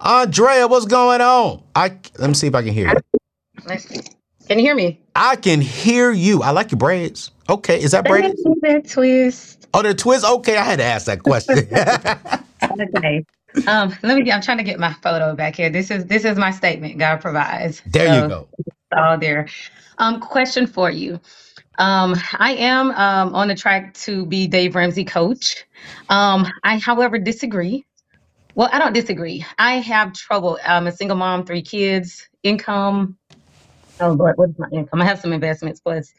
Andrea, what's going on? I let me see if I can hear you. Can you hear me? I can hear you. I like your braids. Okay, is that braids? That twist. Oh, they're twists. Okay, I had to ask that question. Okay. Um, let me. I'm trying to get my photo back here. This is this is my statement. God provides. there So you go. all there. Um, question for you. Um, I am um on the track to be Dave Ramsey coach. Um, I, however, disagree. Well, I don't disagree. I have trouble. I'm a single mom, three kids, income. Oh Lord, what is my income? I have some investments plus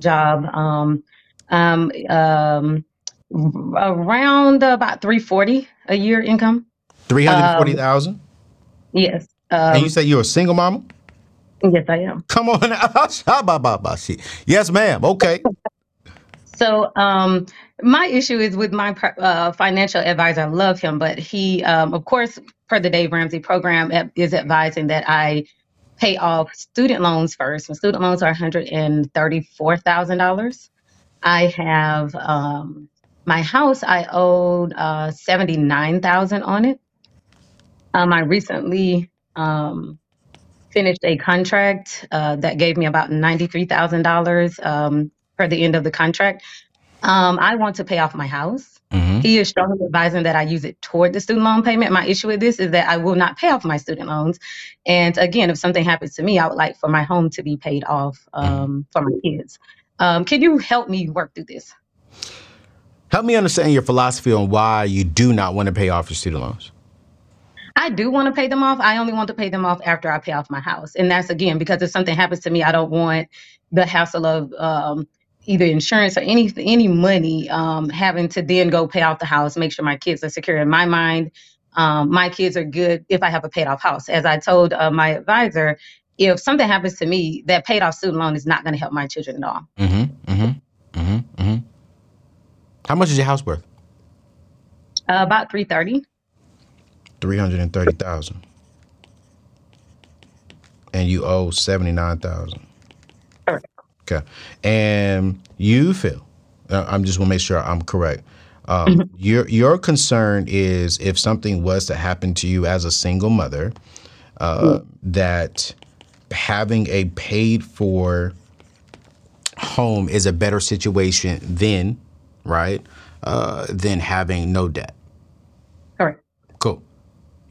job. Um, um, um, around about 340 a year income. Three hundred forty thousand. Um, forty yes. and you Um, say you're a single mama? yes, I am. Come on, yes, ma'am. Okay. So, um, my issue is with my uh, financial advisor. I love him, but he, um, of course, per the Dave Ramsey program, is advising that I pay off student loans first. My student loans are one hundred and thirty-four thousand dollars. I have um, my house. I owed uh, seventy-nine thousand on it. Um, I recently um, finished a contract uh, that gave me about ninety-three thousand um, per the end of the contract. Um, I want to pay off my house. hmm He is strongly advising that I use it toward the student loan payment. My issue with this is that I will not pay off my student loans. And again, if something happens to me, I would like for my home to be paid off um, for my kids. Um, can you help me work through this? Help me understand your philosophy on why you do not want to pay off your student loans. I do want to pay them off. I only want to pay them off after I pay off my house. And that's again because if something happens to me, I don't want the hassle of um, either insurance or any any money um, having to then go pay off the house, make sure my kids are secure. In my mind, um, my kids are good if I have a paid off house. As I told uh, my advisor, if something happens to me, that paid off student loan is not going to help my children at all. Mm-hmm. Mm-hmm. Mm-hmm. Mm-hmm. How much is your house worth? Uh, about three thirty. Three hundred and thirty thousand. And you owe seventy nine thousand. Okay. And you feel, I'm just want to make sure I'm correct. Um, your your concern is if something was to happen to you as a single mother, uh, that having a paid for home is a better situation than right uh, than having no debt. Correct. Cool.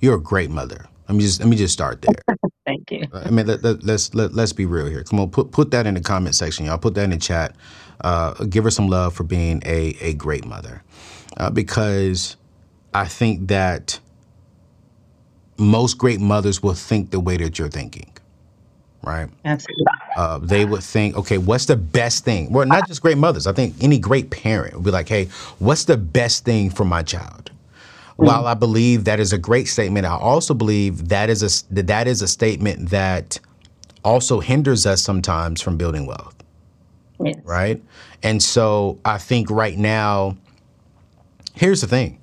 You're a great mother. Let me just let me just start there. Thank you. I mean, let, let, let's let, let's be real here. Come on, put put that in the comment section, y'all. Put that in the chat. Uh, give her some love for being a a great mother, uh, because I think that most great mothers will think the way that you're thinking, right? Absolutely. Uh, they would think, okay, what's the best thing? Well, not just great mothers. I think any great parent would be like, hey, what's the best thing for my child? While I believe that is a great statement, I also believe that is a that that is a statement that also hinders us sometimes from building wealth, Yes. right? And so I think right now, here's the thing: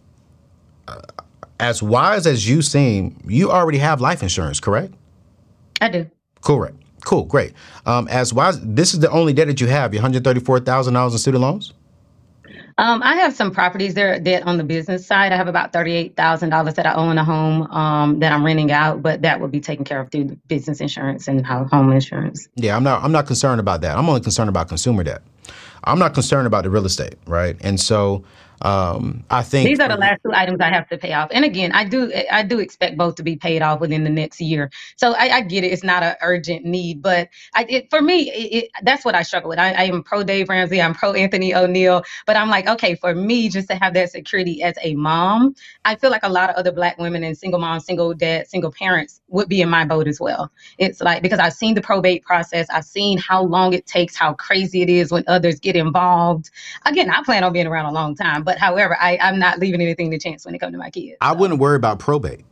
Uh, as wise as you seem, you already have life insurance, correct? I do. Correct. Cool. Great. Um, as wise, this is the only debt that you have. Your hundred thirty-four thousand dollars in student loans. Um, I have some properties there that on the business side. I have about thirty-eight thousand dollars that I own a home um, that I'm renting out, but that would be taken care of through business insurance and home insurance. Yeah, I'm not. I'm not concerned about that. I'm only concerned about consumer debt. I'm not concerned about the real estate, right? And so, Um, I think these are the last two items I have to pay off. And again, I do I do expect both to be paid off within the next year. So I, I get it; it's not an urgent need, but I, it, for me, it, it, that's what I struggle with. I, I, am pro Dave Ramsey, I'm pro Anthony O'Neal, but I'm like, okay, for me, just to have that security as a mom, I feel like a lot of other Black women and single moms, single dads, single parents would be in my boat as well. It's like because I've seen the probate process, I've seen how long it takes, how crazy it is when others get involved. Again, I plan on being around a long time, but however, I, I'm not leaving anything to chance when it comes to my kids. I wouldn't worry about probate.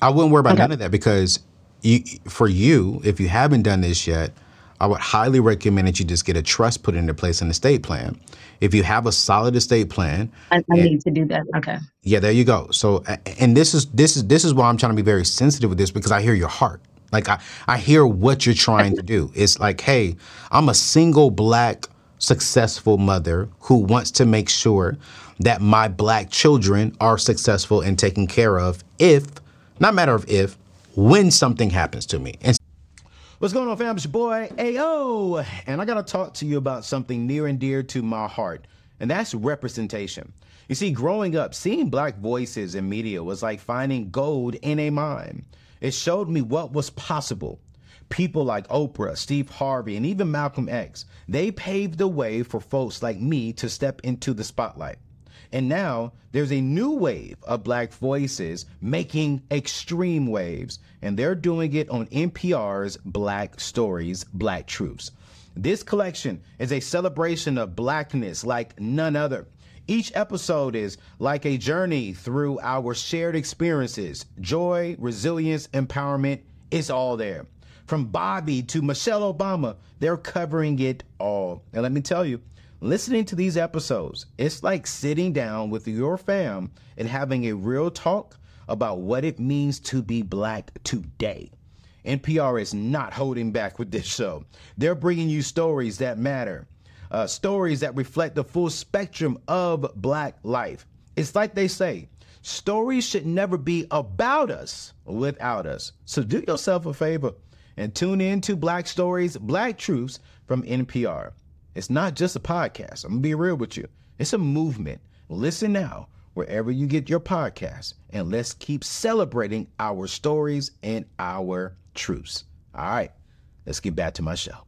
I wouldn't worry about okay. none of that because you, for you, if you haven't done this yet, I would highly recommend that you just get a trust put into place in the estate plan. If you have a solid estate plan, I, I and, need to do that. Okay. Yeah, there you go. So, and this is this is this is why I'm trying to be very sensitive with this because I hear your heart. Like I, I hear what you're trying to do. It's like, hey, I'm a single black successful mother who wants to make sure that my black children are successful and taken care of if, not matter of if, when something happens to me. And What's going on, fam? It's your boy AO, and I gotta talk to you about something near and dear to my heart, and that's representation. You see, growing up, seeing black voices in media was like finding gold in a mine. It showed me what was possible. People like Oprah, Steve Harvey, and even Malcolm X, they paved the way for folks like me to step into the spotlight. And now there's a new wave of black voices making extreme waves, and they're doing it on NPR's Black Stories, Black Truths. This collection is a celebration of blackness like none other. Each episode is like a journey through our shared experiences. Joy, resilience, empowerment, it's all there. From Bobby to Michelle Obama, they're covering it all. And let me tell you, listening to these episodes, it's like sitting down with your fam and having a real talk about what it means to be black today. NPR is not holding back with this show. They're bringing you stories that matter, uh, stories that reflect the full spectrum of black life. It's like they say, stories should never be about us without us. So do yourself a favor and tune in to Black Stories, Black Truths from NPR. It's not just a podcast. I'm going to be real with you. It's a movement. Listen now, wherever you get your podcast, and let's keep celebrating our stories and our truths. All right, let's get back to my show.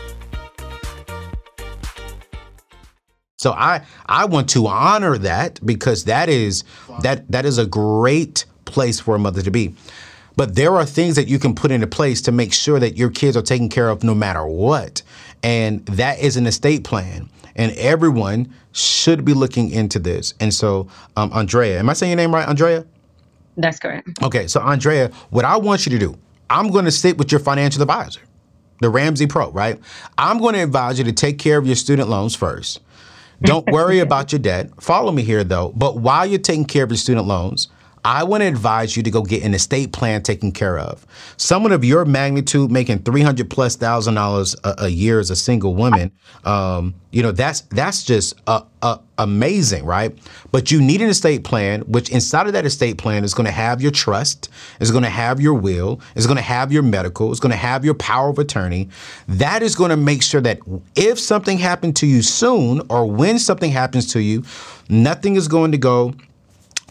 So I I want to honor that because that is that that is a great place for a mother to be. But there are things that you can put into place to make sure that your kids are taken care of no matter what. And that is an estate plan. And everyone should be looking into this. And so, um, Andrea, am I saying your name right, Andrea? That's correct. Okay, so Andrea, what I want you to do, I'm going to sit with your financial advisor, the Ramsey Pro, right? I'm going to advise you to take care of your student loans first. Don't worry about your debt. Follow me here, though. But while you're taking care of your student loans, I want to advise you to go get an estate plan taken care of. Someone of your magnitude making three hundred plus thousand dollars a year as a single woman, um, you know that's that's just uh, uh, amazing, right? But you need an estate plan, which inside of that estate plan is going to have your trust, is going to have your will, is going to have your medical, is going to have your power of attorney. That is going to make sure that if something happened to you soon, or when something happens to you, nothing is going to go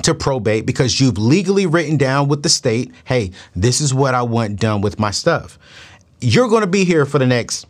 to probate because you've legally written down with the state, hey, this is what I want done with my stuff. You're going to be here for the next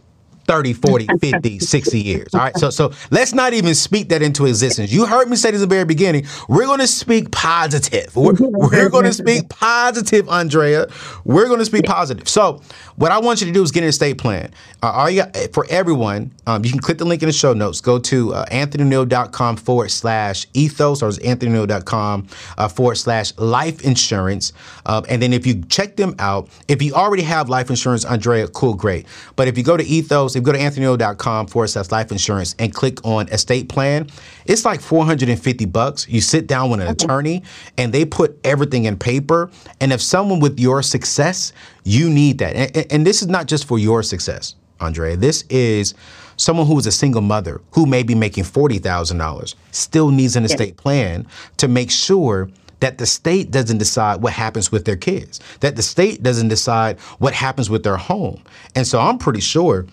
30, 40, 50, 60 years. All right. So so let's not even speak that into existence. You heard me say this at the very beginning. We're going to speak positive. We're, we're going to speak positive, Andrea. We're going to speak positive. So what I want you to do is get an estate plan. Uh, all you got, for everyone, um, you can click the link in the show notes. Go to uh, anthonyoneal.com forward slash ethos or it's anthonyoneal.com uh, forward slash life insurance. Uh, and then if you check them out, if you already have life insurance, Andrea, cool, great. But if you go to ethos, if you go to anthonyoneal.com forward slash life insurance and click on estate plan, it's like 450 bucks. You sit down with an attorney and they put everything in paper. And if someone with your success, you need that. And, and this is not just for your success, Andrea. This is someone who is a single mother who may be making $40,000 still needs an estate plan to make sure that the state doesn't decide what happens with their kids, that the state doesn't decide what happens with their home. And so I'm pretty sure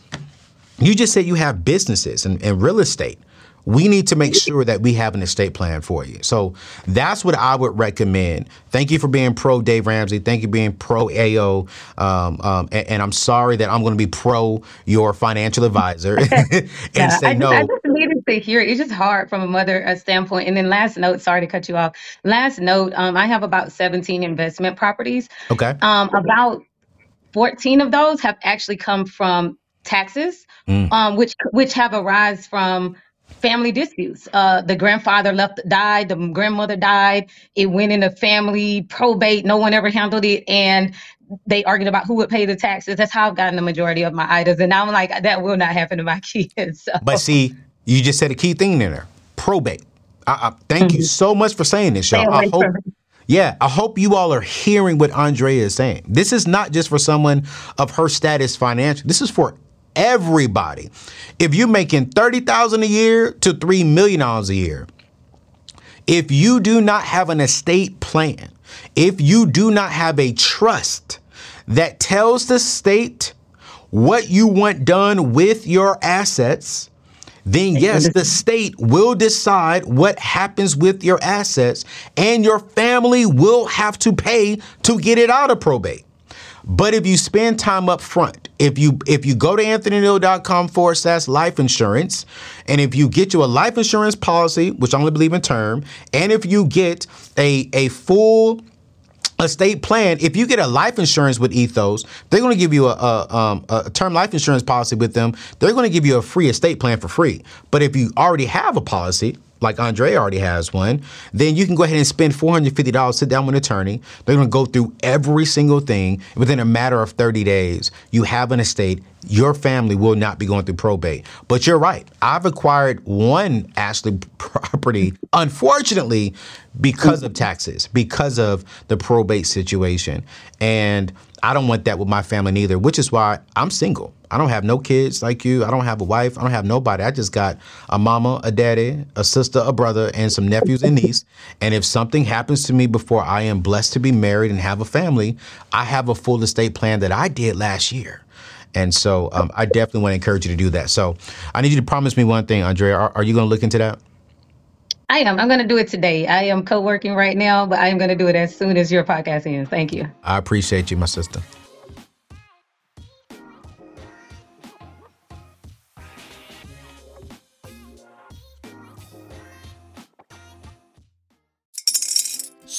you just said you have businesses and, and real estate we need to make sure that we have an estate plan for you. So that's what I would recommend. Thank you for being pro Dave Ramsey. Thank you for being pro AO. Um, um, and, and, I'm sorry that I'm going to be pro your financial advisor and yeah, say I just, no. I just needed to hear it. It's just hard from a mother uh, standpoint. And then last note, sorry to cut you off. Last note, um, I have about 17 investment properties. Okay. Um, about 14 of those have actually come from taxes, Mm. um, which which have arise from family disputes. Uh, the grandfather left, died. The grandmother died. It went in into family probate. No one ever handled it, and they argued about who would pay the taxes. That's how I've gotten the majority of my items, and I'm like, that will not happen to my kids. So. But see, you just said a key thing in there probate. I, I, thank you so much for saying this, y'all. I hope. Yeah, I hope you all are hearing what Andrea is saying. This is not just for someone of her status financially. This is for everybody. If you're making 30,000 a year to 3 million dollars a year, if you do not have an estate plan, if you do not have a trust that tells the state what you want done with your assets, then yes, the state will decide what happens with your assets and your family will have to pay to get it out of probate. But if you spend time up front, if you if you go to anthonyoneal.com forward slash life insurance, and if you get you a life insurance policy, which I only believe in term, and if you get a a full estate plan, if you get a life insurance with Ethos, they're going to give you a, a, um, a term life insurance policy with them. They're going to give you a free estate plan for free. But if you already have a policy, like Andre already has one, then you can go ahead and spend $450, sit down with an attorney. They're going to go through every single thing. Within a matter of 30 days, you have an estate. Your family will not be going through probate. But you're right. I've acquired one Ashley property, unfortunately, because of taxes, because of the probate situation. And I don't want that with my family neither, which is why I'm single. I don't have no kids like you. I don't have a wife. I don't have nobody. I just got a mama, a daddy, a sister, a brother, and some nephews and niece. And if something happens to me before I am blessed to be married and have a family, I have a full estate plan that I did last year. And so um, I definitely want to encourage you to do that. So I need you to promise me one thing, Andrea. Are, are you going to look into that? I am. I'm going to do it today. I am co-working right now, but I am going to do it as soon as your podcast ends. Thank you. I appreciate you, my sister.